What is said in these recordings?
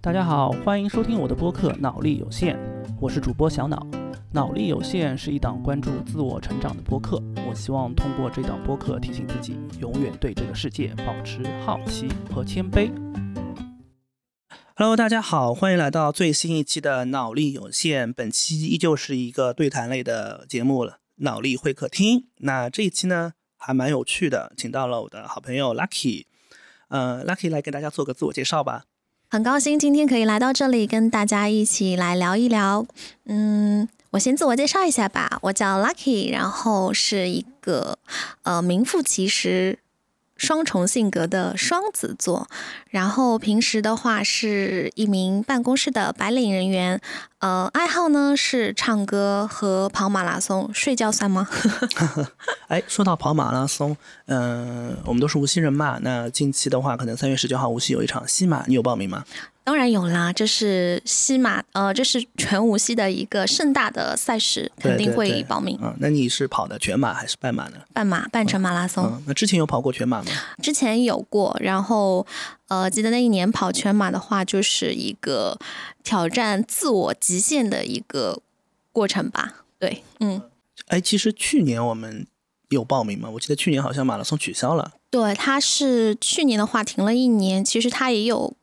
大家好，欢迎收听我的播客《脑力有限》，我是主播小脑。脑力有限是一档关注自我成长的播客，我希望通过这档播客提醒自己，永远对这个世界保持好奇和谦卑。Hello，大家好，欢迎来到最新一期的脑力有限。本期依旧是一个对谈类的节目了，脑力会客厅。那这一期呢，还蛮有趣的，请到了我的好朋友 Lucky。呃，Lucky 来给大家做个自我介绍吧。很高兴今天可以来到这里，跟大家一起来聊一聊。嗯，我先自我介绍一下吧，我叫 Lucky，然后是一个呃名副其实。双重性格的双子座，然后平时的话是一名办公室的白领人员，呃，爱好呢是唱歌和跑马拉松，睡觉算吗？哎，说到跑马拉松，嗯，我们都是无锡人嘛，那近期的话，可能三月十九号无锡有一场西马，你有报名吗？当然有啦，这是西马，呃，这是全无锡的一个盛大的赛事，肯定会报名。嗯，那你是跑的全马还是半马呢？半马，半程马拉松。那之前有跑过全马吗？之前有过，然后，呃，记得那一年跑全马的话，就是一个挑战自我极限的一个过程吧。对，嗯。哎，其实去年我们有报名吗？我记得去年好像马拉松取消了。对，它是去年的话停了一年，其实他也有。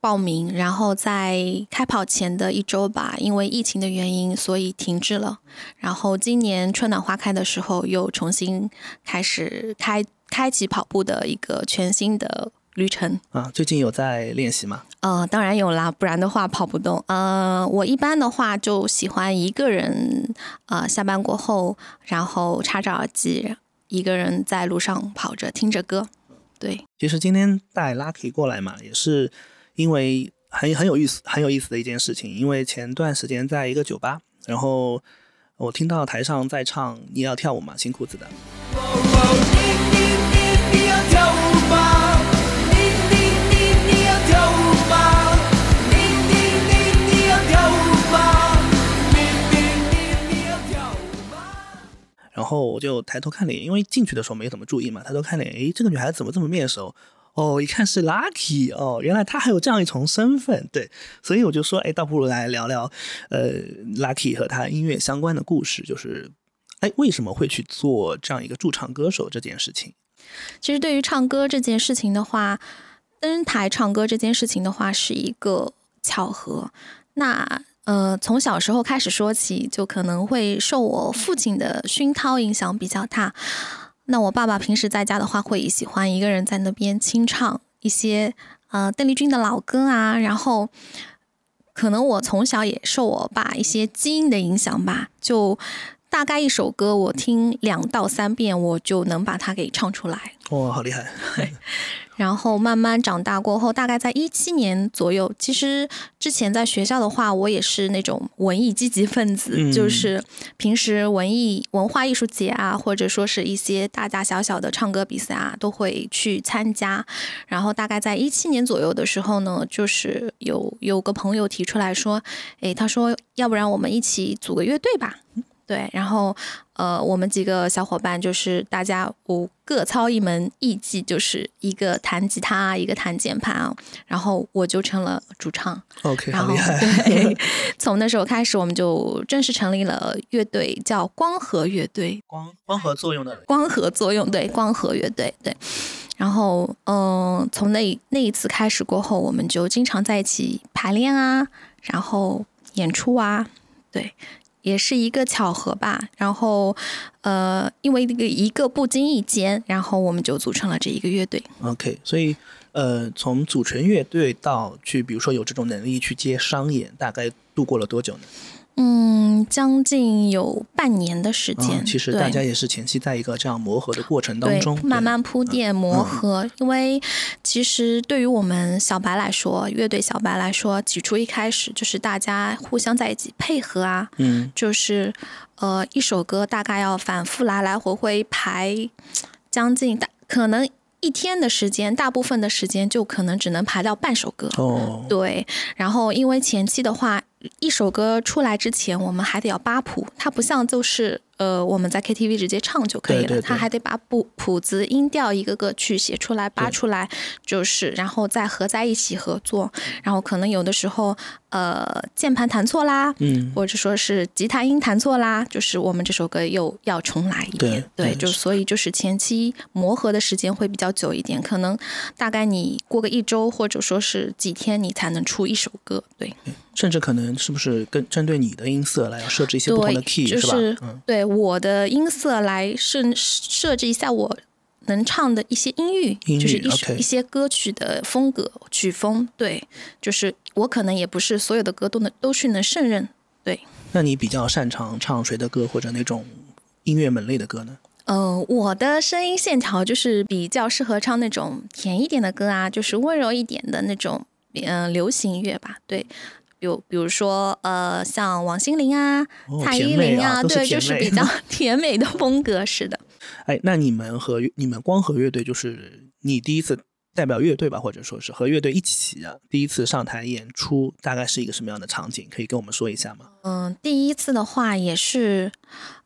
报名，然后在开跑前的一周吧，因为疫情的原因，所以停滞了。然后今年春暖花开的时候，又重新开始开开启跑步的一个全新的旅程。啊，最近有在练习吗？呃，当然有啦，不然的话跑不动。呃，我一般的话就喜欢一个人，呃，下班过后，然后插着耳机，一个人在路上跑着，听着歌。对，其实今天带 Lucky 过来嘛，也是。因为很很有意思，很有意思的一件事情。因为前段时间在一个酒吧，然后我听到台上在唱《你要跳舞吗》，新裤子的。然后我就抬头看脸，因为进去的时候没怎么注意嘛，抬头看脸，诶，这个女孩子怎么这么面熟？哦，一看是 Lucky 哦，原来她还有这样一重身份，对，所以我就说，哎，倒不如来聊聊，呃，Lucky 和他音乐相关的故事，就是，哎，为什么会去做这样一个驻唱歌手这件事情？其实对于唱歌这件事情的话，登台唱歌这件事情的话是一个巧合。那呃，从小时候开始说起，就可能会受我父亲的熏陶影响比较大。那我爸爸平时在家的话，会喜欢一个人在那边清唱一些呃邓丽君的老歌啊，然后可能我从小也受我爸一些基因的影响吧，就大概一首歌我听两到三遍，我就能把它给唱出来。哇，好厉害！然后慢慢长大过后，大概在一七年左右，其实之前在学校的话，我也是那种文艺积极分子，就是平时文艺文化艺术节啊，或者说是一些大大小小的唱歌比赛啊，都会去参加。然后大概在一七年左右的时候呢，就是有有个朋友提出来说，诶，他说要不然我们一起组个乐队吧。对，然后，呃，我们几个小伙伴就是大家五各操一门艺技，就是一个弹吉他，一个弹键盘啊，然后我就成了主唱。OK，好厉害。对，从那时候开始，我们就正式成立了乐队，叫光合乐队。光光合作用的。光合作用，对，光合乐队，对。然后，嗯，从那那一次开始过后，我们就经常在一起排练啊，然后演出啊，对。也是一个巧合吧，然后，呃，因为一个一个不经意间，然后我们就组成了这一个乐队。OK，所以，呃，从组成乐队到去，比如说有这种能力去接商演，大概度过了多久呢？嗯，将近有半年的时间。其实大家也是前期在一个这样磨合的过程当中，慢慢铺垫磨合。因为其实对于我们小白来说，乐队小白来说，起初一开始就是大家互相在一起配合啊，嗯，就是呃一首歌大概要反复来来回回排，将近大可能。一天的时间，大部分的时间就可能只能排到半首歌。哦，对。然后，因为前期的话，一首歌出来之前，我们还得要扒谱。它不像就是呃，我们在 KTV 直接唱就可以了，他还得把谱谱子、音调一个个去写出来、扒出来，就是然后再合在一起合作，然后可能有的时候。呃，键盘弹错啦，嗯，或者说是吉他音弹错啦，就是我们这首歌又要重来一遍，对，就所以就是前期磨合的时间会比较久一点，可能大概你过个一周或者说是几天，你才能出一首歌，对，甚至可能是不是跟针对你的音色来要设置一些不同的 key 是吧？对我的音色来设设置一下我。能唱的一些音域，就是一一些歌曲的风格曲风，对，就是我可能也不是所有的歌都能都去能胜任，对。那你比较擅长唱谁的歌，或者那种音乐门类的歌呢？呃，我的声音线条就是比较适合唱那种甜一点的歌啊，就是温柔一点的那种，嗯，流行乐吧，对。有比如说，呃，像王心凌啊、蔡依林啊，对，就是比较 甜美的风格，是的。哎，那你们和你们光和乐队，就是你第一次代表乐队吧，或者说是和乐队一起啊，第一次上台演出，大概是一个什么样的场景？可以跟我们说一下吗？嗯，第一次的话也是，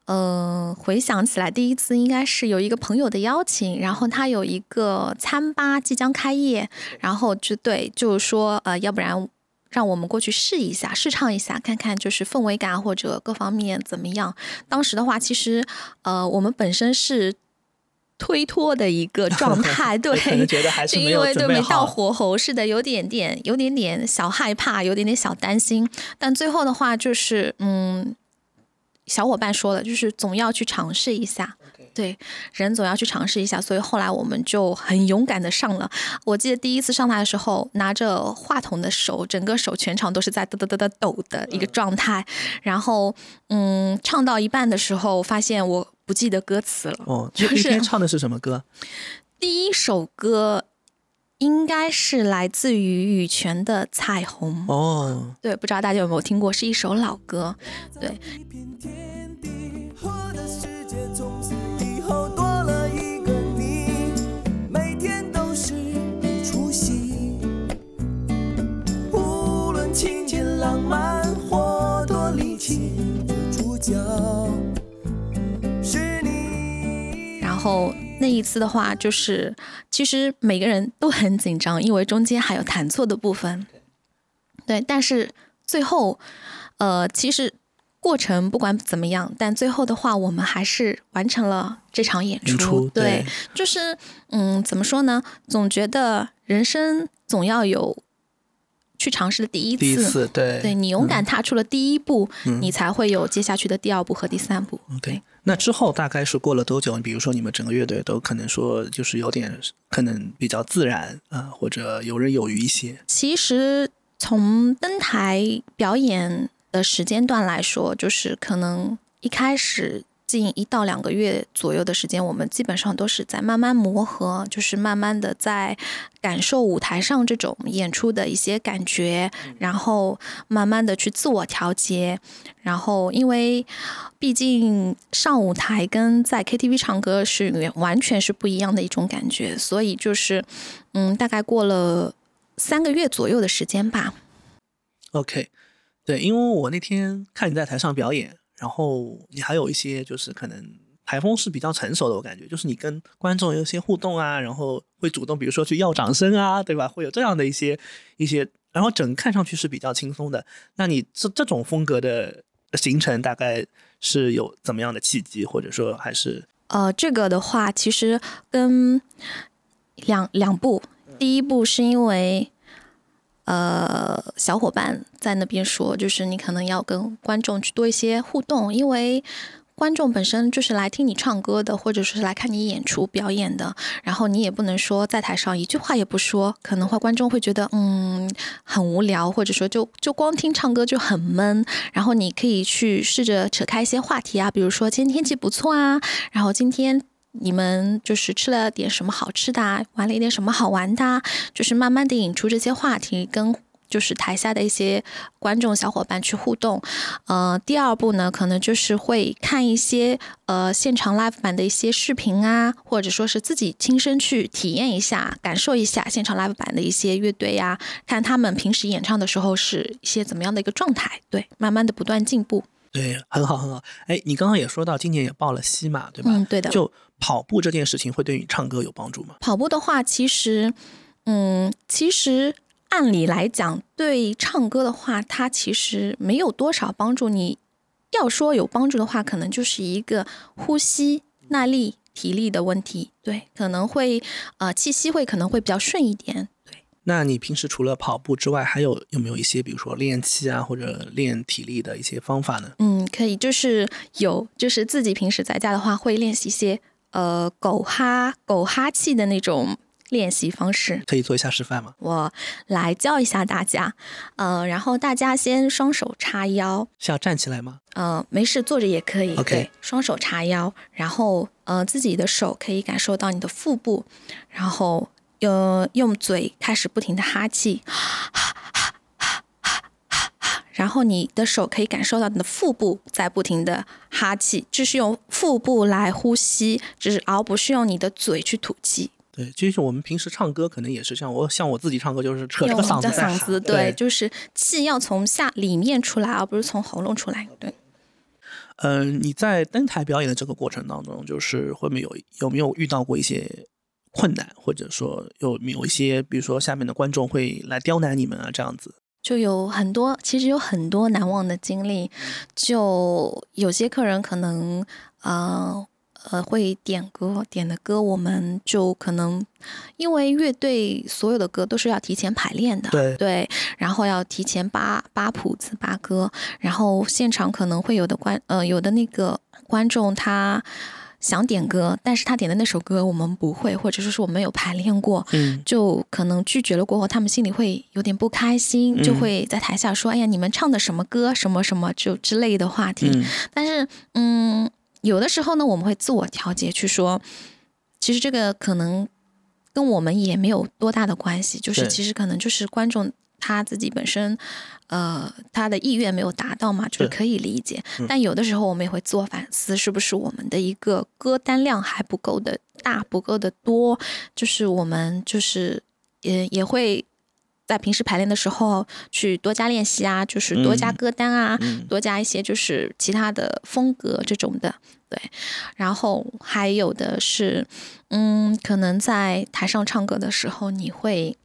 呃，回想起来，第一次应该是有一个朋友的邀请，然后他有一个餐吧即将开业，然后就对，就是说，呃，要不然。让我们过去试一下，试唱一下，看看就是氛围感或者各方面怎么样。当时的话，其实呃，我们本身是推脱的一个状态，对，觉得还是因为对没到火候，是的，有点点，有点点小害怕，有点点小担心。但最后的话，就是嗯，小伙伴说了，就是总要去尝试一下。对，人总要去尝试一下，所以后来我们就很勇敢的上了。我记得第一次上台的时候，拿着话筒的手，整个手全场都是在嘚嘚嘚嘚抖的一个状态。然后，嗯，唱到一半的时候，发现我不记得歌词了。哦，就是唱的是什么歌？第一首歌应该是来自于羽泉的《彩虹》。哦，对，不知道大家有没有听过，是一首老歌。对。然后那一次的话，就是其实每个人都很紧张，因为中间还有弹错的部分。对，但是最后，呃，其实过程不管怎么样，但最后的话，我们还是完成了这场演出。对，就是嗯，怎么说呢？总觉得人生总要有。去尝试的第一次，第一次对，对你勇敢踏出了第一步，你才会有接下去的第二步和第三步。对，那之后大概是过了多久？比如说你们整个乐队都可能说就是有点可能比较自然啊，或者游刃有余一些。其实从登台表演的时间段来说，就是可能一开始。近一到两个月左右的时间，我们基本上都是在慢慢磨合，就是慢慢的在感受舞台上这种演出的一些感觉，然后慢慢的去自我调节。然后，因为毕竟上舞台跟在 KTV 唱歌是完全是不一样的一种感觉，所以就是，嗯，大概过了三个月左右的时间吧。OK，对，因为我那天看你在台上表演。然后你还有一些就是可能台风是比较成熟的，我感觉就是你跟观众有一些互动啊，然后会主动，比如说去要掌声啊，对吧？会有这样的一些一些，然后整看上去是比较轻松的。那你这这种风格的形成大概是有怎么样的契机，或者说还是呃，这个的话其实跟两两部，第一部是因为。呃，小伙伴在那边说，就是你可能要跟观众去多一些互动，因为观众本身就是来听你唱歌的，或者说是来看你演出表演的。然后你也不能说在台上一句话也不说，可能会观众会觉得嗯很无聊，或者说就就光听唱歌就很闷。然后你可以去试着扯开一些话题啊，比如说今天天气不错啊，然后今天。你们就是吃了点什么好吃的，玩了一点什么好玩的，就是慢慢的引出这些话题，跟就是台下的一些观众小伙伴去互动。呃，第二步呢，可能就是会看一些呃现场 live 版的一些视频啊，或者说是自己亲身去体验一下，感受一下现场 live 版的一些乐队呀，看他们平时演唱的时候是一些怎么样的一个状态。对，慢慢的不断进步。对，很好很好。哎，你刚刚也说到今年也报了西马，对吧？嗯，对的。就跑步这件事情会对你唱歌有帮助吗？跑步的话，其实，嗯，其实按理来讲，对唱歌的话，它其实没有多少帮助。你要说有帮助的话，可能就是一个呼吸耐力、体力的问题。对，可能会呃气息会可能会比较顺一点。那你平时除了跑步之外，还有有没有一些，比如说练气啊，或者练体力的一些方法呢？嗯，可以，就是有，就是自己平时在家的话，会练习一些呃狗哈狗哈气的那种练习方式。可以做一下示范吗？我来教一下大家，呃，然后大家先双手叉腰，是要站起来吗？呃，没事，坐着也可以。OK，双手叉腰，然后呃，自己的手可以感受到你的腹部，然后。呃，用嘴开始不停的哈气，然后你的手可以感受到你的腹部在不停的哈气，就是用腹部来呼吸，就是而不是用你的嘴去吐气。对，其实我们平时唱歌可能也是像我像我自己唱歌，就是扯着嗓子嗓子，对，就是气要从下里面出来，而不是从喉咙出来。对。嗯，你在登台表演的这个过程当中，就是会没有有没有遇到过一些？困难，或者说有有一些，比如说下面的观众会来刁难你们啊，这样子就有很多，其实有很多难忘的经历。就有些客人可能呃呃会点歌，点的歌我们就可能因为乐队所有的歌都是要提前排练的，对对，然后要提前扒扒谱子、扒歌，然后现场可能会有的观呃有的那个观众他。想点歌，但是他点的那首歌我们不会，或者说是我没有排练过，嗯，就可能拒绝了。过后他们心里会有点不开心，就会在台下说：“哎呀，你们唱的什么歌，什么什么就之类的话题。”但是，嗯，有的时候呢，我们会自我调节，去说，其实这个可能跟我们也没有多大的关系，就是其实可能就是观众。他自己本身，呃，他的意愿没有达到嘛，就是可以理解。但有的时候我们也会自我反思，是不是我们的一个歌单量还不够的大，不够的多？就是我们就是也也会在平时排练的时候去多加练习啊，就是多加歌单啊，多加一些就是其他的风格这种的。对，然后还有的是，嗯，可能在台上唱歌的时候你会。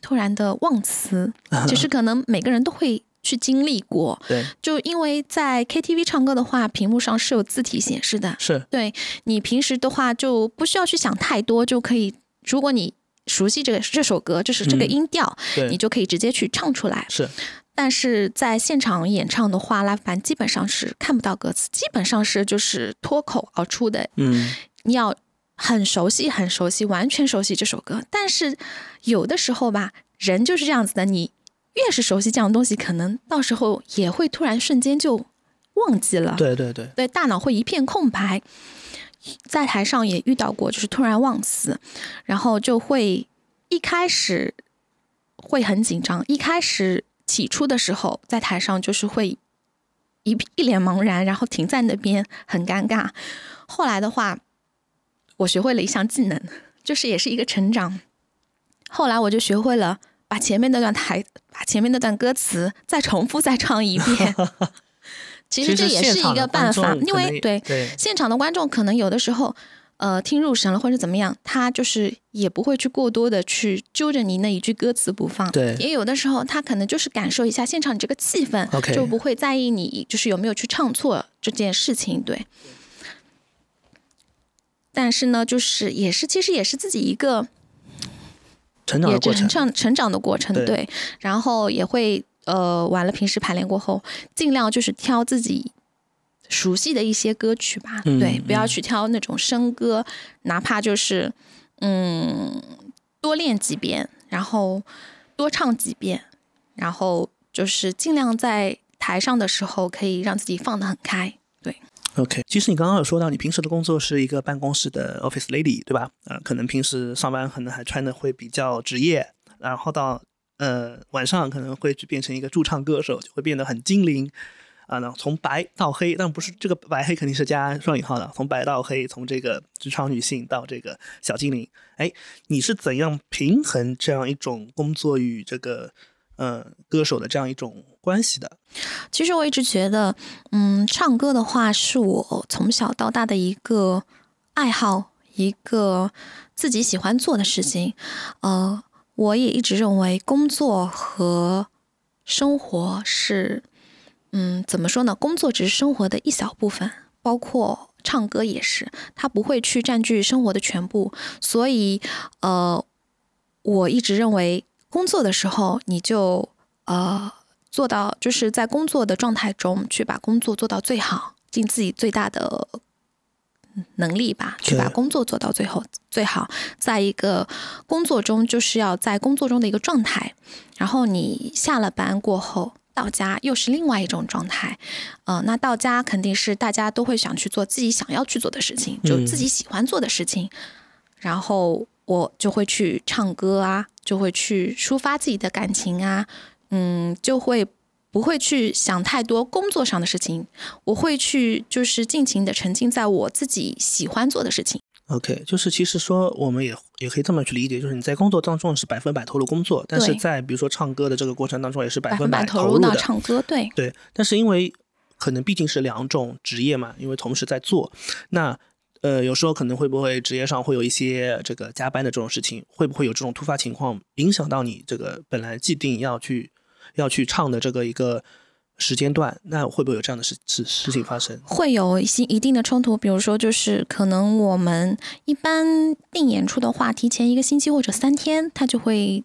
突然的忘词，其实可能每个人都会去经历过。对，就因为在 KTV 唱歌的话，屏幕上是有字体显示的。是，对你平时的话就不需要去想太多，就可以。如果你熟悉这个这首歌，就是这个音调，你就可以直接去唱出来。是，但是在现场演唱的话，拉凡基本上是看不到歌词，基本上是就是脱口而出的。嗯，你要。很熟悉，很熟悉，完全熟悉这首歌。但是有的时候吧，人就是这样子的。你越是熟悉这样的东西，可能到时候也会突然瞬间就忘记了。对对对，对，大脑会一片空白。在台上也遇到过，就是突然忘词，然后就会一开始会很紧张。一开始起初的时候，在台上就是会一一脸茫然，然后停在那边很尴尬。后来的话。我学会了一项技能，就是也是一个成长。后来我就学会了把前面那段台，把前面那段歌词再重复再唱一遍。其实这也是一个办法，因为对现场的观众可能有的时候，呃，听入神了或者怎么样，他就是也不会去过多的去揪着你那一句歌词不放。对，也有的时候他可能就是感受一下现场这个气氛，就不会在意你就是有没有去唱错这件事情。对。但是呢，就是也是，其实也是自己一个成长的过程，成成长的过程，对。然后也会呃，完了平时排练过后，尽量就是挑自己熟悉的一些歌曲吧，对，不要去挑那种生歌，哪怕就是嗯，多练几遍，然后多唱几遍，然后就是尽量在台上的时候可以让自己放得很开，对。OK，其实你刚刚有说到，你平时的工作是一个办公室的 office lady，对吧？呃，可能平时上班可能还穿的会比较职业，然后到呃晚上可能会去变成一个驻唱歌手，就会变得很精灵啊。那从白到黑，但不是这个白黑肯定是加双引号的，从白到黑，从这个职场女性到这个小精灵，哎，你是怎样平衡这样一种工作与这个嗯歌手的这样一种关系的。其实我一直觉得，嗯，唱歌的话是我从小到大的一个爱好，一个自己喜欢做的事情。呃，我也一直认为工作和生活是，嗯，怎么说呢？工作只是生活的一小部分，包括唱歌也是，它不会去占据生活的全部。所以，呃，我一直认为工作的时候你就呃。做到就是在工作的状态中去把工作做到最好，尽自己最大的能力吧，去把工作做到最后最好。在一个工作中，就是要在工作中的一个状态。然后你下了班过后到家，又是另外一种状态。呃，那到家肯定是大家都会想去做自己想要去做的事情，就自己喜欢做的事情。然后我就会去唱歌啊，就会去抒发自己的感情啊。嗯，就会不会去想太多工作上的事情，我会去就是尽情的沉浸在我自己喜欢做的事情。OK，就是其实说我们也也可以这么去理解，就是你在工作当中是百分百投入工作，但是在比如说唱歌的这个过程当中也是百分百投入到唱歌，对对。但是因为可能毕竟是两种职业嘛，因为同时在做，那呃有时候可能会不会职业上会有一些这个加班的这种事情，会不会有这种突发情况影响到你这个本来既定要去。要去唱的这个一个时间段，那会不会有这样的事事事情发生？会有一些一定的冲突，比如说，就是可能我们一般定演出的话，提前一个星期或者三天，他就会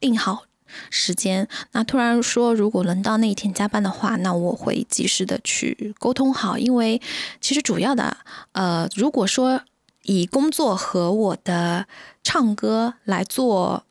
定好时间。那突然说，如果轮到那一天加班的话，那我会及时的去沟通好，因为其实主要的，呃，如果说以工作和我的唱歌来做。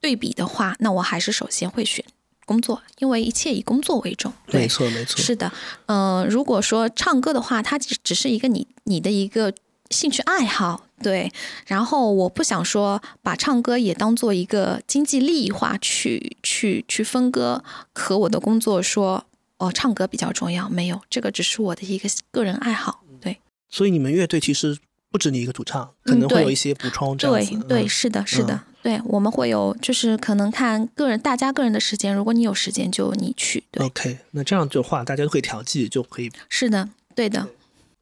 对比的话，那我还是首先会选工作，因为一切以工作为重。没错，没错。是的，嗯，如果说唱歌的话，它只只是一个你你的一个兴趣爱好，对。然后我不想说把唱歌也当做一个经济利益化去去去分割，和我的工作说哦，唱歌比较重要，没有，这个只是我的一个个人爱好，对。所以你们乐队其实不止你一个主唱，可能会有一些补充，对对，是的，是的。对，我们会有，就是可能看个人，大家个人的时间。如果你有时间，就你去。对 OK，那这样的话，大家都会调剂，就可以。是的，对的。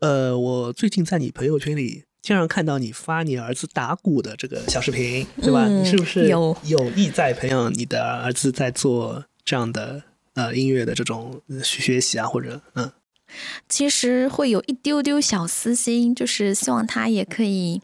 呃，我最近在你朋友圈里经常看到你发你儿子打鼓的这个小视频，对吧？你是不是有有意在培养你的儿子在做这样的呃音乐的这种学习啊，或者嗯？其实会有一丢丢小私心，就是希望他也可以，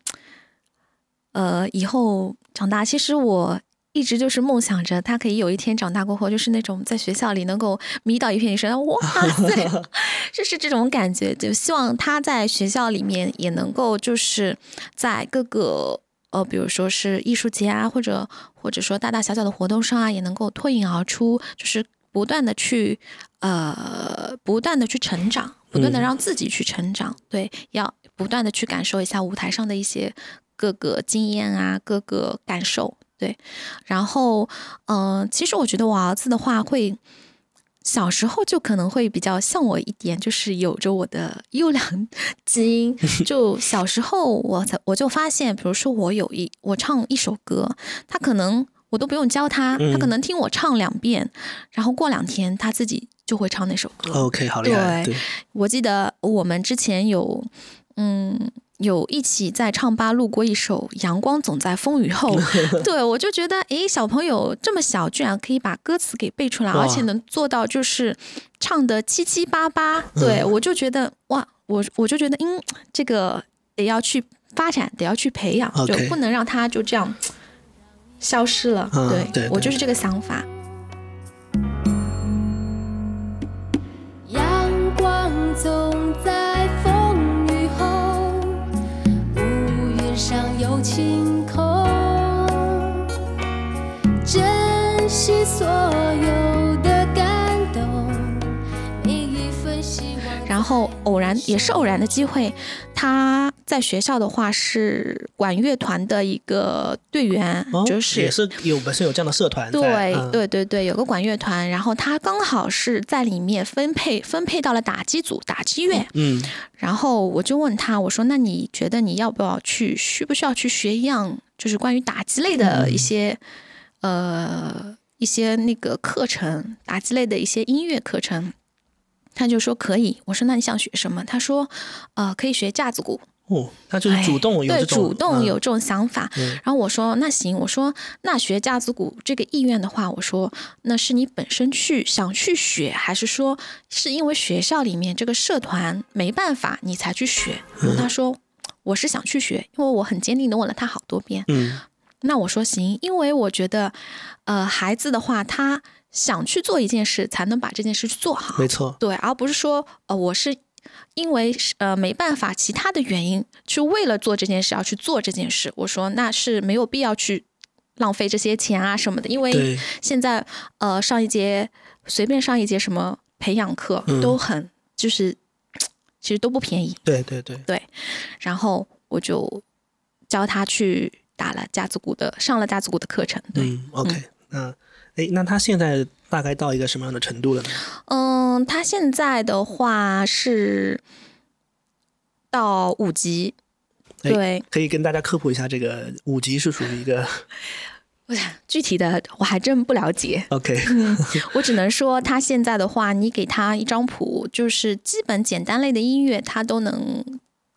呃，以后。长大，其实我一直就是梦想着他可以有一天长大过后，就是那种在学校里能够迷倒一片女生，哇塞，就是这种感觉。就希望他在学校里面也能够就是在各个呃，比如说是艺术节啊，或者或者说大大小小的活动上啊，也能够脱颖而出，就是不断的去呃，不断的去成长，不断的让自己去成长。对，要不断的去感受一下舞台上的一些。各个经验啊，各个感受，对。然后，嗯，其实我觉得我儿子的话，会小时候就可能会比较像我一点，就是有着我的 优良基因。就小时候，我才我就发现，比如说我有一我唱一首歌，他可能我都不用教他，他可能听我唱两遍，然后过两天他自己就会唱那首歌。OK，好厉害。对，我记得我们之前有，嗯。有一起在唱吧录过一首《阳光总在风雨后》，对我就觉得，诶，小朋友这么小，居然可以把歌词给背出来，而且能做到就是唱的七七八八，对我就觉得哇，我我就觉得，嗯，这个得要去发展，得要去培养，就不能让他就这样消失了。对我就是这个想法。阳光总情。然后偶然也是偶然的机会，他在学校的话是管乐团的一个队员，就是也是有本身有这样的社团。对对对对，有个管乐团，然后他刚好是在里面分配分配到了打击组打击乐。嗯。然后我就问他，我说：“那你觉得你要不要去？需不需要去学一样，就是关于打击类的一些，呃，一些那个课程，打击类的一些音乐课程。他就说可以，我说那你想学什么？他说，呃，可以学架子鼓。哦，他就是主动有对这种主动有嗯这种想法。嗯然后我说那行，我说那学架子鼓这个意愿的话，我说那是你本身去想去学，还是说是因为学校里面这个社团没办法你才去学？嗯他说我是想去学，因为我很坚定的问了他好多遍。嗯那我说行，因为我觉得，呃，孩子的话，他想去做一件事，才能把这件事去做好。没错，对，而不是说，呃，我是因为是呃没办法，其他的原因，去为了做这件事而去做这件事。我说那是没有必要去浪费这些钱啊什么的，因为，现在呃上一节随便上一节什么培养课、嗯都很就是其实都不便宜。对对对对，然后我就教他去打了架子鼓的，上了架子鼓的课程。对，嗯，OK，那哎，那他现在大概到一个什么样的程度了呢？嗯，他现在的话是到五级，哎对，可以跟大家科普一下，这个五级是属于一个 具体的我还真不了解。OK，我只能说，他现在的话，你给他一张谱，就是基本简单类的音乐，他都能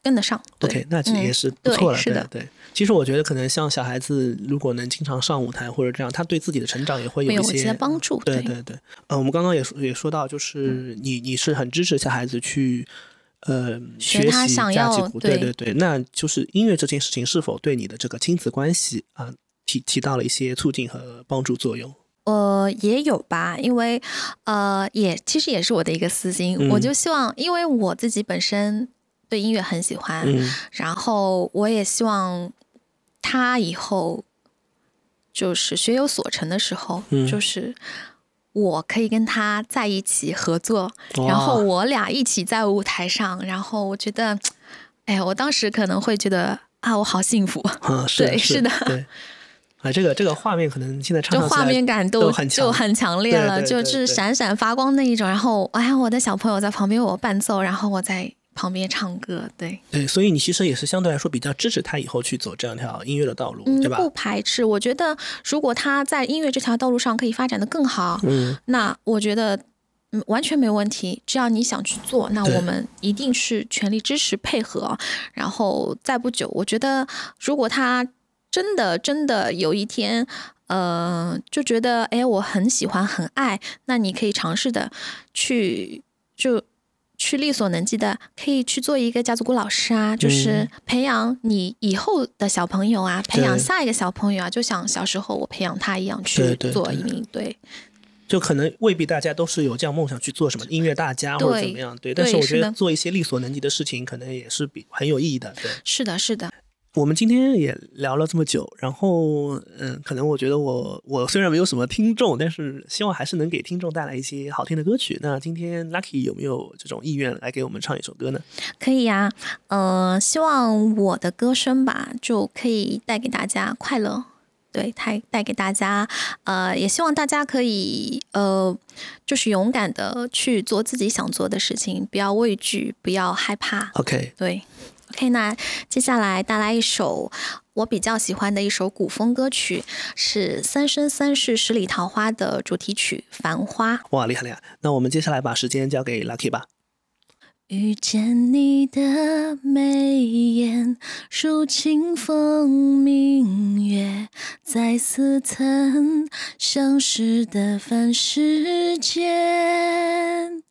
跟得上。OK，那其实也是不错了。是的对对。其实我觉得，可能像小孩子，如果能经常上舞台或者这样，他对自己的成长也会会有一一些些帮助。对对对，呃，我们刚刚也说也说到，就是你你是很支持小孩子去呃学习想要架起鼓，对对对对，那就是音乐这件事情是否对你的这个亲子关系啊、起起到了一些促进和帮助作用？呃，也有吧，因为呃，也其实也是我的一个私心，嗯我就希望，因为我自己本身对音乐很喜欢，嗯。然后我也希望他以后就是学有所成的时候，嗯。就是我可以跟他在一起合作，然后我俩一起在舞台上，然后我觉得，哎，我当时可能会觉得啊，我好幸福，啊，是对是的。对。啊，这个这个画面可能现在唱就画面感都很就很强烈了，就是闪闪发光那一种。然后，哎呀，我的小朋友在旁边为我伴奏，然后我在旁边唱歌，对，对，所以你其实也是相对来说比较支持他以后去走这样一条音乐的道路，嗯对，吧？不排斥。我觉得如果他在音乐这条道路上可以发展的更好，嗯，那我觉得。嗯，完全没问题。只要你想去做，那我们一定是全力支持配合。然后再不久，我觉得如果他真的真的有一天，呃，就觉得哎，我很喜欢很爱，那你可以尝试的去就去力所能及的，可以去做一个家族鼓老师啊，就是嗯培养你以后的小朋友啊，培养下一个小朋友啊，就像小时候我培养他一样去做一名对。就可能未必大家都是有这样梦想去做什么音乐大家或者对怎么样，对。但是我觉得做一些力所能及的事情，可能也是比很有意义的。对，是的，是的，我们今天也聊了这么久，然后嗯，可能我觉得我我虽然没有什么听众，但是希望还是能给听众带来一些好听的歌曲。那今天 Lucky 有没有这种意愿来给我们唱一首歌呢？可以呀、呃，希望我的歌声吧，就可以带给大家快乐，对，带带给大家，呃，也希望大家可以，呃，就是勇敢的去做自己想做的事情，不要畏惧，不要害怕，OK，对。OK，那接下来带来一首我比较喜欢的一首古风歌曲，是《三生三世十里桃花》的主题曲《繁花》。哇，厉害厉害！那我们接下来把时间交给 Lucky 吧。遇见你的眉眼，如清风明月，在似曾相识的凡世间。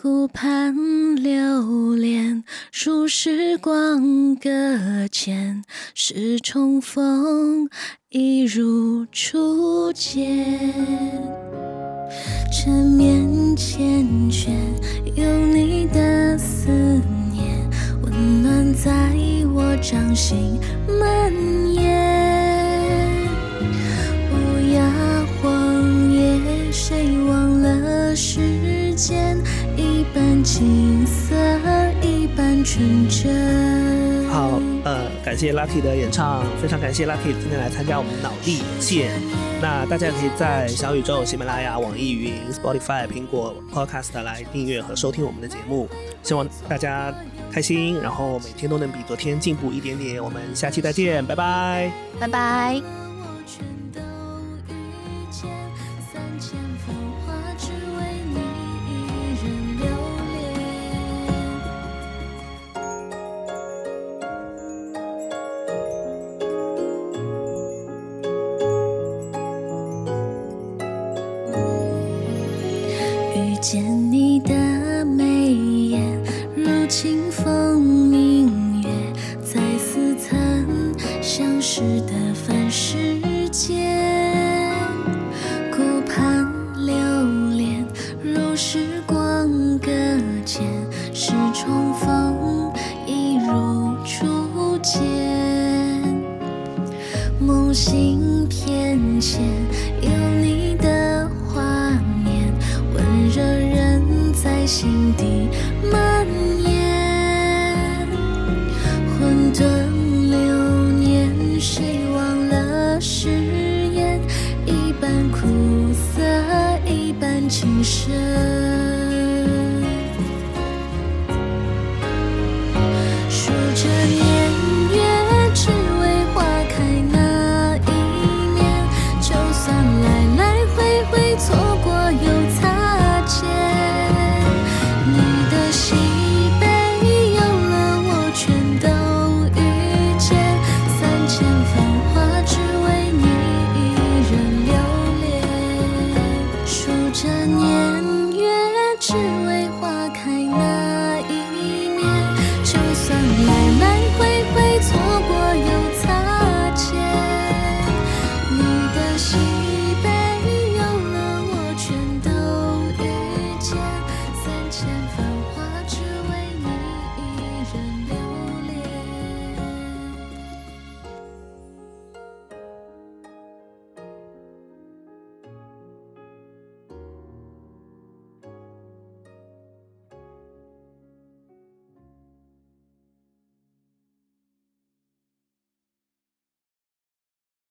顾盼流连，如时光搁浅，是重逢，一如初见。缠绵缱绻，有你的思念，温暖在我掌心蔓延。乌鸦荒野，谁忘了时间？一半青涩，一半纯真。好，呃，感谢 Lucky 的演唱，非常感谢 Lucky 今天来参加我们脑力有限。那大家可以在小宇宙、喜马拉雅、网易云、Spotify、苹果 Podcast 来订阅和收听我们的节目。希望大家开心，然后每天都能比昨天进步一点点。我们下期再见，拜拜。拜拜。